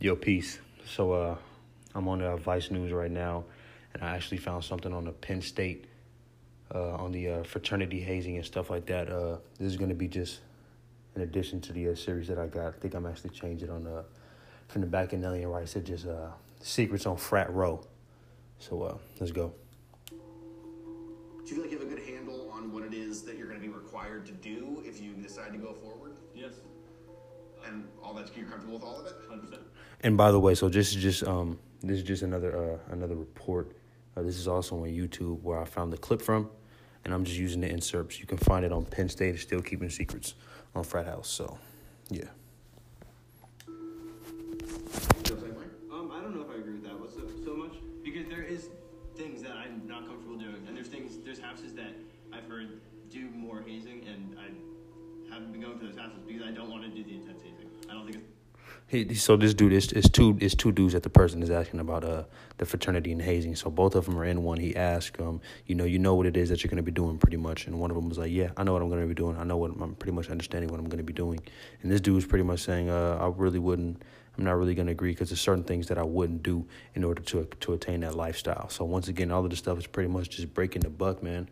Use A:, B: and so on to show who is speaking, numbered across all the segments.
A: Yo, peace. So, uh, I'm on the Vice News right now, and I actually found something on the Penn State, uh, on the uh, fraternity hazing and stuff like that. Uh, this is going to be just in addition to the uh, series that I got. I think I'm actually changing on uh, from the back in Nelly and Rice. It just uh, secrets on frat row. So, uh, let's go.
B: Do you feel like you have a good handle on what it is that you're going to be required to do if you decide to go forward?
C: Yes,
B: And all that, you're comfortable with all of it?
C: hundred percent.
A: And by the way, so this is just um this is just another uh another report. Uh, this is also on YouTube where I found the clip from, and I'm just using the inserts. You can find it on Penn State. Is still keeping secrets on Frat House. So, yeah.
C: Um, I don't know if I agree with that so, so much because there is things that I'm not comfortable doing, and there's things, there's houses that I've heard do more hazing, and I haven't been going to those houses because I don't want to do the intense hazing. I don't think it's
A: He, so this dude is is two is two dudes that the person is asking about uh the fraternity and hazing. So both of them are in one. He asked um you know you know what it is that you're gonna be doing pretty much, and one of them was like yeah I know what I'm gonna be doing. I know what I'm pretty much understanding what I'm gonna be doing, and this dude was pretty much saying uh I really wouldn't. I'm not really gonna agree because there's certain things that I wouldn't do in order to to attain that lifestyle. So once again, all of this stuff is pretty much just breaking the buck, man.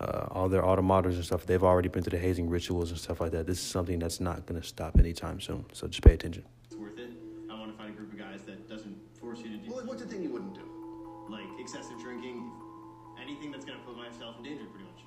A: Uh, all their automators and stuff, they've already been through the hazing rituals and stuff like that. This is something that's not going to stop anytime soon. So just pay attention.
C: Excessive drinking, anything that's gonna put myself in danger, pretty much.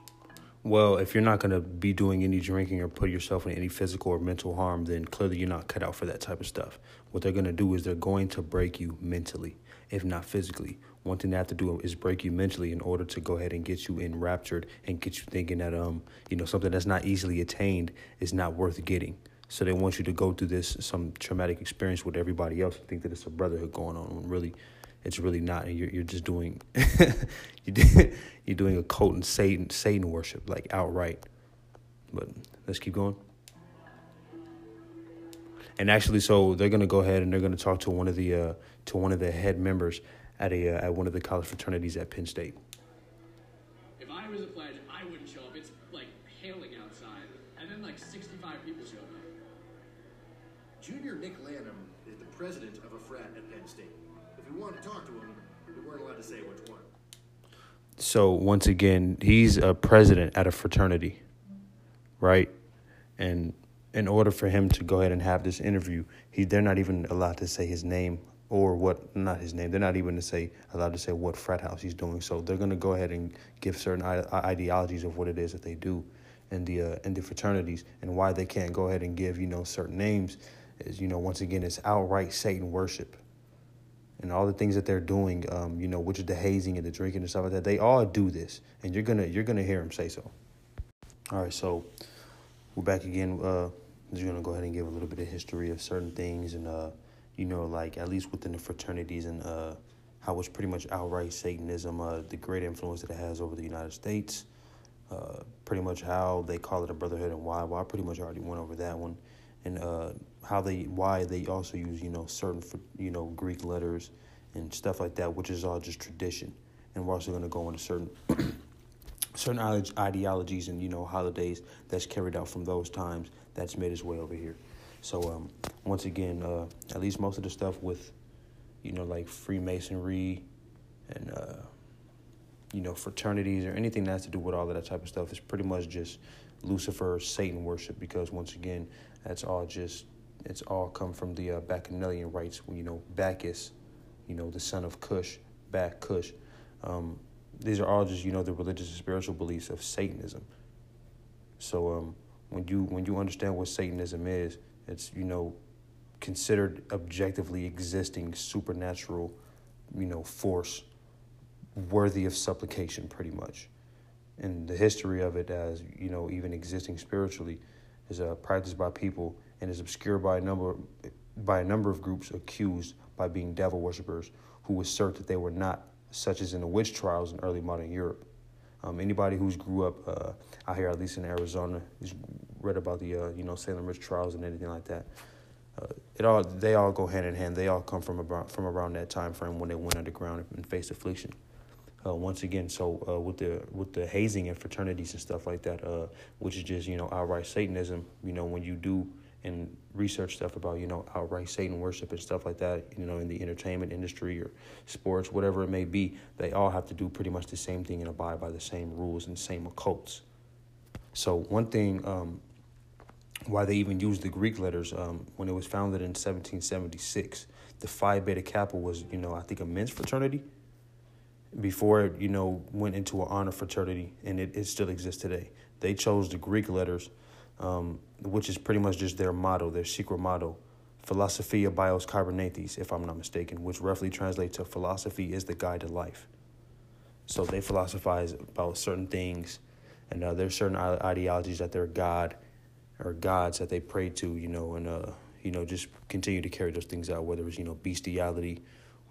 A: Well, if you're not going to be doing any drinking or put yourself in any physical or mental harm, then clearly you're not cut out for that type of stuff. What they're going to do is they're going to break you mentally, if not physically. One thing they have to do is break you mentally in order to go ahead and get you enraptured and get you thinking that um you know something that's not easily attained is not worth getting. So they want you to go through this some traumatic experience with everybody else and think that it's a brotherhood going on when really it's really not and you're you're just doing you do- you're doing a cult and Satan Satan worship like outright. But let's keep going. And actually, so they're gonna go ahead and they're gonna talk to one of the uh, to one of the head members at a uh, at one of the college fraternities at Penn State.
D: If I was a pledge, I wouldn't show up. It's like hailing outside, and then like 65 people show up.
B: Junior Nick Lanham is the president of a frat at Penn State. If we wanted to talk to him, we weren't allowed to say which one.
A: So once again, he's a president at a fraternity, right? And in order for him to go ahead and have this interview, he they're not even allowed to say his name or what not his name. They're not even to say allowed to say what frat house he's doing. So they're gonna go ahead and give certain ideologies of what it is that they do in the uh, in the fraternities and why they can't go ahead and give you know certain names is you know once again it's outright Satan worship and all the things that they're doing, um, you know, which is the hazing and the drinking and stuff like that. They all do this, and you're gonna you're gonna hear them say so. All right, so we're back again. Uh, just gonna go ahead and give a little bit of history of certain things, and uh, you know, like at least within the fraternities and uh, how it's pretty much outright Satanism, uh, the great influence that it has over the United States. Uh, pretty much how they call it a brotherhood and why. Well, I pretty much already went over that one, and uh, how they why they also use you know certain you know Greek letters and stuff like that, which is all just tradition. And we're also going to go into certain certain ideologies and you know holidays that's carried out from those times that's made its way over here. So um, once again, uh, at least most of the stuff with you know like Freemasonry and uh, you know fraternities or anything that has to do with all of that type of stuff is pretty much just Lucifer, Satan worship because once again, that's all just it's all come from the uh, Bacchanalian rites when you know Bacchus, you know the son of Cush, Back Cush. Um, these are all just you know the religious and spiritual beliefs of Satanism. So um, when you when you understand what Satanism is, it's you know considered objectively existing supernatural, you know force worthy of supplication, pretty much. And the history of it, as you know, even existing spiritually, is uh, practiced by people and is obscured by a number by a number of groups accused by being devil worshippers who assert that they were not, such as in the witch trials in early modern Europe. Um, anybody who's grew up uh, out here, at least in Arizona, has read about the uh, you know Salem witch trials and anything like that. Uh, it all they all go hand in hand. They all come from about from around that time frame when they went underground and faced affliction. Uh, once again, so uh, with the with the hazing and fraternities and stuff like that, uh, which is just you know outright Satanism. You know when you do and research stuff about you know outright Satan worship and stuff like that, you know, in the entertainment industry or sports, whatever it may be, they all have to do pretty much the same thing and abide by the same rules and same occults. So one thing, um, why they even used the Greek letters um, when it was founded in 1776, the Phi Beta Kappa was you know I think a men's fraternity before it you know went into an honor fraternity and it, it still exists today. They chose the Greek letters um, which is pretty much just their motto, their secret motto, Philosophia Bios Kybernetes, if I'm not mistaken, which roughly translates to philosophy is the guide to life. So they philosophize about certain things, and uh, there's certain ideologies that their God or gods that they pray to, you know, and uh, you know, just continue to carry those things out, whether it's you know bestiality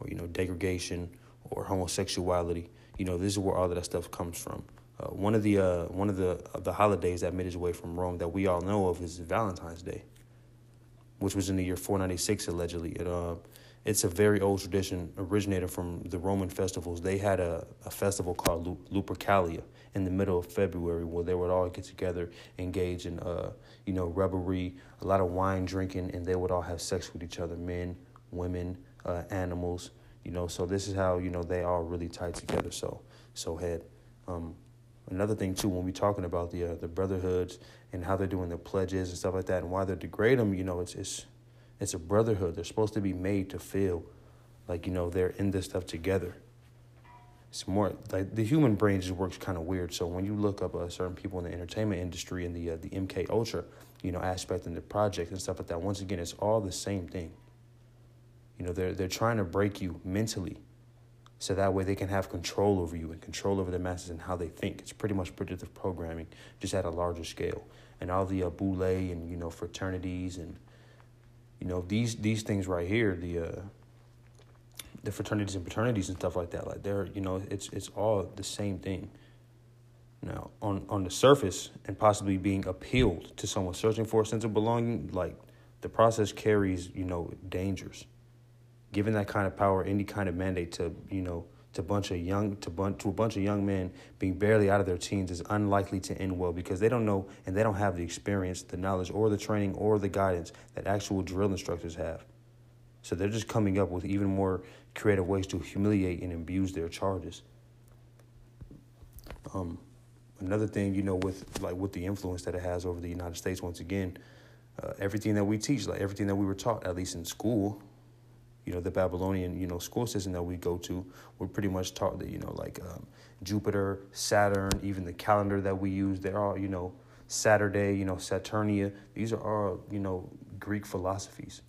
A: or you know degradation or homosexuality. You know, this is where all of that stuff comes from. Uh, one of the uh, one of the of the holidays that made its way from Rome that we all know of is Valentine's Day, which was in the year 496 allegedly. It uh, it's a very old tradition, originated from the Roman festivals. They had a, a festival called Lupercalia in the middle of February where they would all get together, engage in uh, you know revelry, a lot of wine drinking, and they would all have sex with each other, men, women, uh, animals. You know, so this is how you know they all really tied together. So so head. Um, another thing too when we're talking about the uh, the brotherhoods and how they're doing their pledges and stuff like that and why they degrade them you know it's it's it's a brotherhood they're supposed to be made to feel like you know they're in this stuff together it's more like the human brain just works kind of weird so when you look up uh, certain people in the entertainment industry and the uh, the MK Ultra you know aspect in the project and stuff like that once again it's all the same thing you know they're they're trying to break you mentally so that way they can have control over you and control over the masses and how they think. It's pretty much predictive programming, just at a larger scale. And all the uh, boule and you know fraternities and you know these these things right here, the uh, the fraternities and paternities and stuff like that. Like they're you know it's it's all the same thing. Now on on the surface and possibly being appealed to someone searching for a sense of belonging, like the process carries you know dangers given that kind of power, any kind of mandate to you know to a bunch of young to bun- to a bunch of young men being barely out of their teens is unlikely to end well because they don't know and they don't have the experience, the knowledge, or the training or the guidance that actual drill instructors have. So they're just coming up with even more creative ways to humiliate and abuse their charges. Um, another thing, you know, with like with the influence that it has over the United States, once again, uh, everything that we teach, like everything that we were taught, at least in school, you know, the Babylonian, you know, school system that we go to, we're pretty much taught that, you know, like um, Jupiter, Saturn, even the calendar that we use, they're all, you know, Saturday, you know, Saturnia. These are all, you know, Greek philosophies.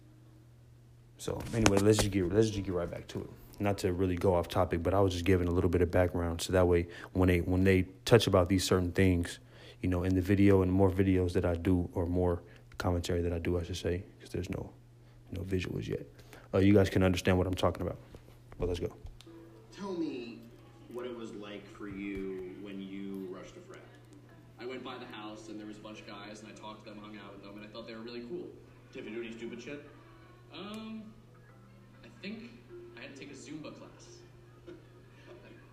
A: So anyway, let's just get let's just get right back to it. Not to really go off topic, but I was just giving a little bit of background so that way when they when they touch about these certain things, you know, in the video and more videos that I do or more commentary that I do, I should say, because there's no no visuals yet uh, you guys can understand what I'm talking about. But let's go.
B: Tell me what it was like for you when you rushed a frat.
D: I went by the house and there was a bunch of guys and I talked to them, hung out with them, and I thought they were really cool.
B: Did you do any stupid shit?
D: Um, I think I had to take a Zumba class.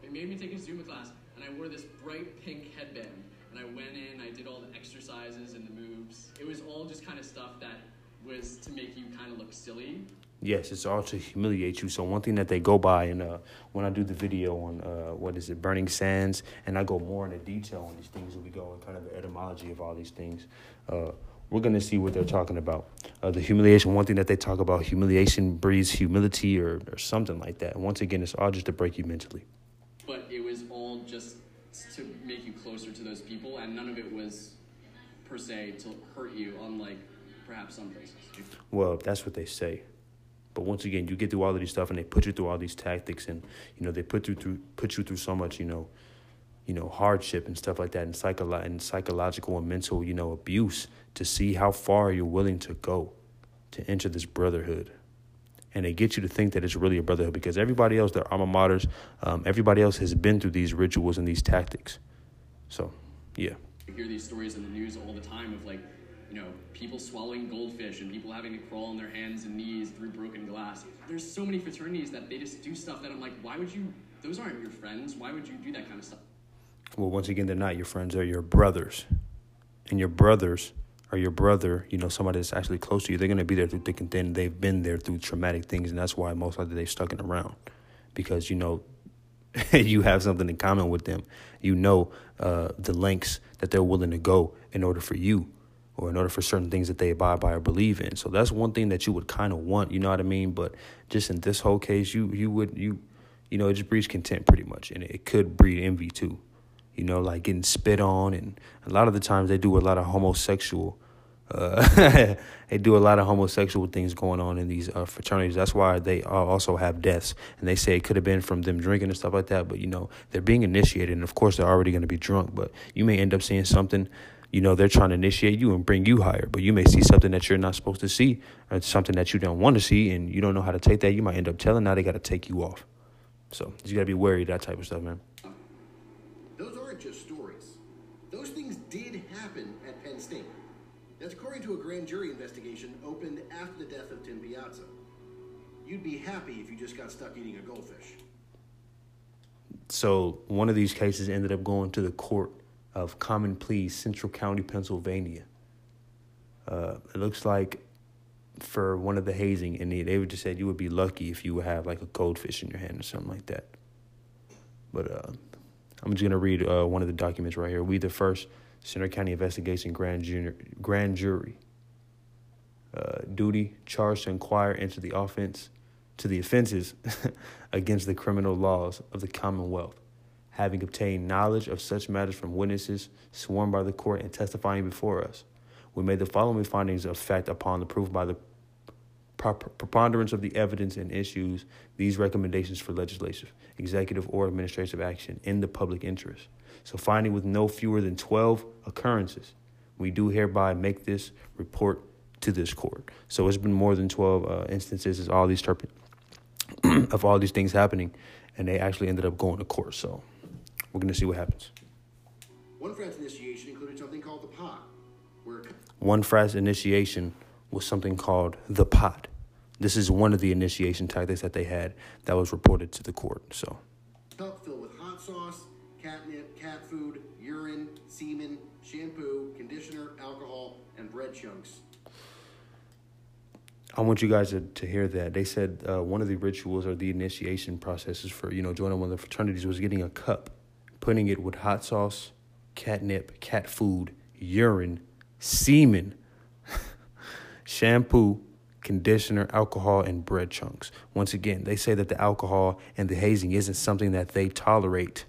D: they made me take a Zumba class, and I wore this bright pink headband. And I went in, I did all the exercises and the moves. It was all just kind of stuff that was to make you kind of look silly
A: Yes, it's all to humiliate you. So one thing that they go by, and uh, when I do the video on uh, what is it, burning sands, and I go more into detail on these things, and we go in kind of the etymology of all these things. Uh, we're gonna see what they're talking about. Uh, the humiliation. One thing that they talk about, humiliation breeds humility, or or something like that. And once again, it's all just to break you mentally.
D: But it was all just to make you closer to those people, and none of it was per se to hurt you, unlike perhaps some places.
A: Well, that's what they say. But once again, you get through all of these stuff, and they put you through all these tactics, and you know they put you through put you through so much, you know, you know hardship and stuff like that, and psycholo- and psychological and mental, you know, abuse to see how far you're willing to go to enter this brotherhood. And they get you to think that it's really a brotherhood because everybody else, their alma maters, um, everybody else has been through these rituals and these tactics. So, yeah.
D: You hear these stories in the news all the time of like you know, people swallowing goldfish and people having to crawl on their hands and knees through broken glass. There's so many fraternities that they just do stuff that I'm like, why would you? Those aren't your friends. Why would you do that kind of stuff?
A: Well, once again, they're not your friends. They're your brothers, and your brothers or your brother, you know, somebody that's actually close to you, they're gonna be there through thick and thin. They've been there through traumatic things, and that's why most likely they've stuck it around, because you know, you have something in common with them. You know, uh, the lengths that they're willing to go in order for you, or in order for certain things that they abide by or believe in. So that's one thing that you would kind of want. You know what I mean? But just in this whole case, you you would you, you know, it just breeds contempt pretty much, and it could breed envy too you know, like getting spit on. And a lot of the times they do a lot of homosexual, uh, they do a lot of homosexual things going on in these uh, fraternities. That's why they also have deaths. And they say it could have been from them drinking and stuff like that. But, you know, they're being initiated. And of course, they're already going to be drunk. But you may end up seeing something. You know, they're trying to initiate you and bring you higher, but you may see something that you're not supposed to see or something that you don't want to see, and you don't know how to take that. You might end up telling, now they got to take you off. So you got to be wary of that type of stuff, man.
B: Those aren't just stories. Those things did happen at Penn State. That's according to a grand jury investigation opened after the death of Tim Piazza. You'd be happy if you just got stuck eating a goldfish.
A: So one of these cases ended up going to the court of common pleas, Centre County, Pennsylvania. Uh, it looks like for one of the hazing, and they, they just said you would be lucky if you would have like a goldfish in your hand or something like that. But uh, I'm just gonna read uh, one of the documents right here. We the first Centre County Investigation Grand, Junior, grand Jury uh, duty charged to inquire into the offense to the offenses against the criminal laws of the Commonwealth, having obtained knowledge of such matters from witnesses sworn by the court and testifying before us. We made the following findings of fact upon the proof by the preponderance of the evidence and issues these recommendations for legislative, executive, or administrative action in the public interest. So, finding with no fewer than 12 occurrences, we do hereby make this report to this court. So, it's been more than 12 uh, instances of all these terp- of all these things happening, and they actually ended up going to court. So, we're going to see what happens.
B: One frat's initiation included something called the pot, where
A: one frat's initiation was something called the pot. This is one of the initiation tactics that they had that was reported to the court. So,
B: cup filled with hot sauce, catnip, cat food, urine, semen, shampoo, conditioner, alcohol, and bread chunks.
A: I want you guys to, to hear that. They said uh, one of the rituals or the initiation processes for, you know, joining one of the fraternities was getting a cup, putting it with hot sauce, catnip, cat food, urine, semen, shampoo, conditioner, alcohol, and bread chunks. Once again, they say that the alcohol and the hazing isn't something that they tolerate.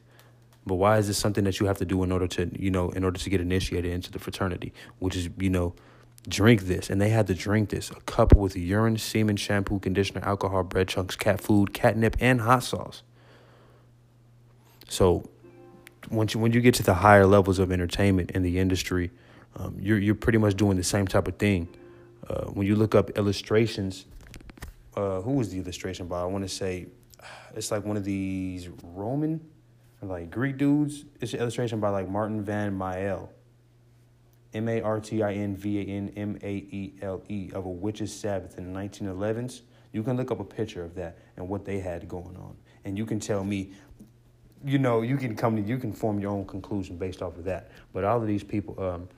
A: But why is this something that you have to do in order to, you know, in order to get initiated into the fraternity, which is, you know, drink this. And they had to drink this a cup with urine, semen, shampoo, conditioner, alcohol, bread chunks, cat food, catnip, and hot sauce. So once you, when you get to the higher levels of entertainment in the industry, um, you're, you're pretty much doing the same type of thing uh, when you look up illustrations, uh, who was the illustration by? I want to say it's like one of these Roman, like Greek dudes. It's an illustration by like Martin Van Maele. M A R T I N V A N M A E L E of a witch's Sabbath in the 1911s. You can look up a picture of that and what they had going on, and you can tell me. You know, you can come to you can form your own conclusion based off of that. But all of these people, um,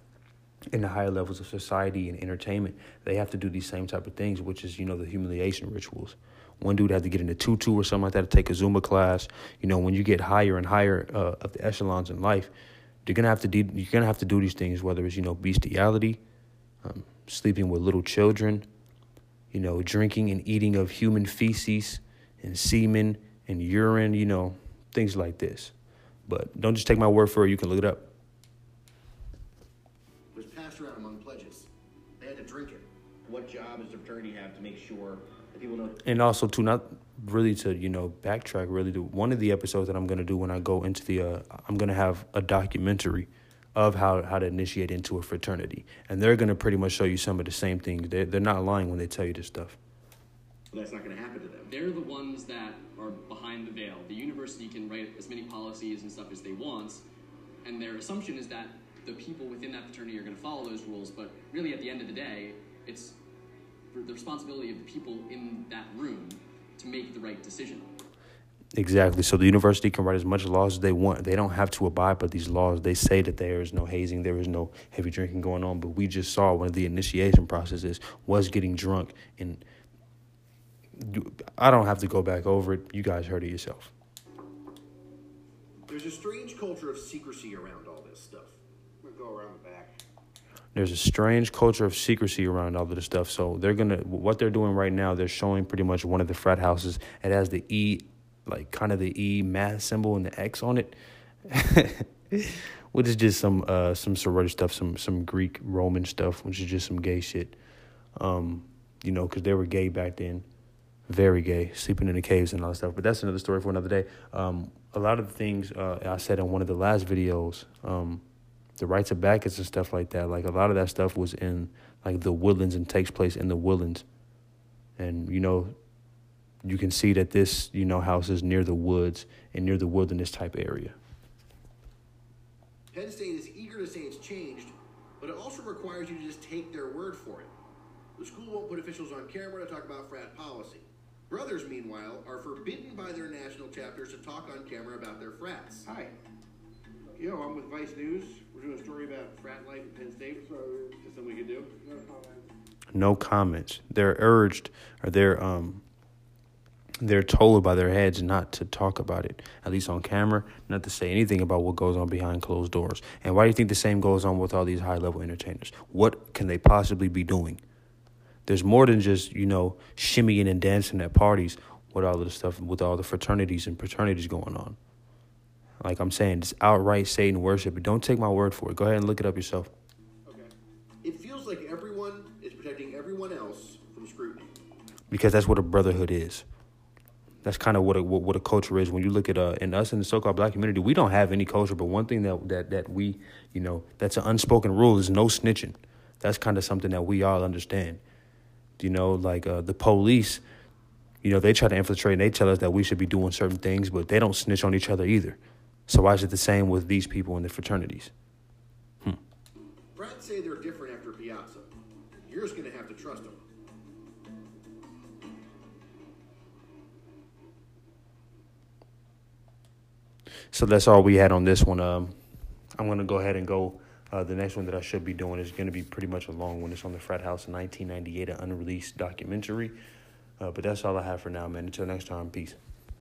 A: in the higher levels of society and entertainment, they have to do these same type of things, which is, you know, the humiliation rituals. One dude had to get in a tutu or something like that to take a Zumba class. You know, when you get higher and higher uh, of the echelons in life, you're gonna have to de- you're gonna have to do these things, whether it's you know bestiality, um, sleeping with little children, you know, drinking and eating of human feces and semen and urine, you know, things like this. But don't just take my word for it. You can look it up. There's pasture out among pledges. They had to drink it.
C: what job does the fraternity have to make sure that people know?
A: And also, to not really to you know backtrack, really to one of the episodes that I'm gonna do when I go into the, uh, I'm gonna have a documentary of how how to initiate into a fraternity, and they're gonna pretty much show you some of the same things. They're they're not lying when they tell you this stuff.
C: Well, that's not gonna happen to them.
D: They're the ones that are behind the veil. The university can write as many policies and stuff as they want, and their assumption is that the people within that fraternity are going to follow those rules. But really, at the end of the day, it's the responsibility of the people in that room to make the right decision.
A: Exactly. So the university can write as much laws as they want. They don't have to abide by these laws. They say that there is no hazing, there is no heavy drinking going on. But we just saw one of the initiation processes was getting drunk, and I don't have to go back over it. You guys heard it yourself.
B: There's a strange culture of secrecy around all this stuff.
E: We'll go around the back.
A: There's a strange culture of secrecy around all of this stuff. So they're gonna what they're doing right now. They're showing pretty much one of the frat houses. It has the E like kind of the E math symbol and the X on it, which is just some uh some sorority stuff, some some Greek Roman stuff, which is just some gay shit. Um, you know, because they were gay back then, very gay, sleeping in the caves and all that stuff. But that's another story for another day. Um, a lot of the things uh, I said in one of the last videos, um, the rites of Bacchus and stuff like that. Like a lot of that stuff was in like the woodlands and takes place in the woodlands, and you know you can see that this, you know, house is near the woods and near the wilderness type area.
B: Penn State is eager to say it's changed, but it also requires you to just take their word for it. The school won't put officials on camera to talk about frat policy. Brothers, meanwhile, are forbidden by their national chapters to talk on camera about their frats.
E: Hi. Yo, I'm with Vice News. We're doing a story about frat life at Penn State. So, is something we can do? No
A: comments. No comments. They're urged, or they're um, they're told by their heads not to talk about it, at least on camera, not to say anything about what goes on behind closed doors. And why do you think the same goes on with all these high level entertainers? What can they possibly be doing? There's more than just, you know, shimmying and dancing at parties with all of the stuff, with all the fraternities and fraternities going on. Like I'm saying, it's outright Satan worship. But don't take my word for it. Go ahead and look it up yourself.
B: Okay. It feels like everyone is protecting everyone else from scrutiny.
A: Because that's what a brotherhood is. That's kind of what a, what, what a culture is. When you look at uh, in us in the so-called black community, we don't have any culture. But one thing that that that we, you know, that's an unspoken rule is no snitching. That's kind of something that we all understand. You know, like uh, the police, you know, they try to infiltrate and they tell us that we should be doing certain things, but they don't snitch on each other either. So why is it the same with these people in the fraternities?
B: Hmm. Brats say they're different after Piazza. You're just going to have to trust them.
A: So that's all we had on this one. Um, I'm going to go ahead and go. Uh, the next one that I should be doing is going to be pretty much a long one. It's on the Frat House in 1998, an unreleased documentary. Uh, but that's all I have for now, man. Until next time, peace.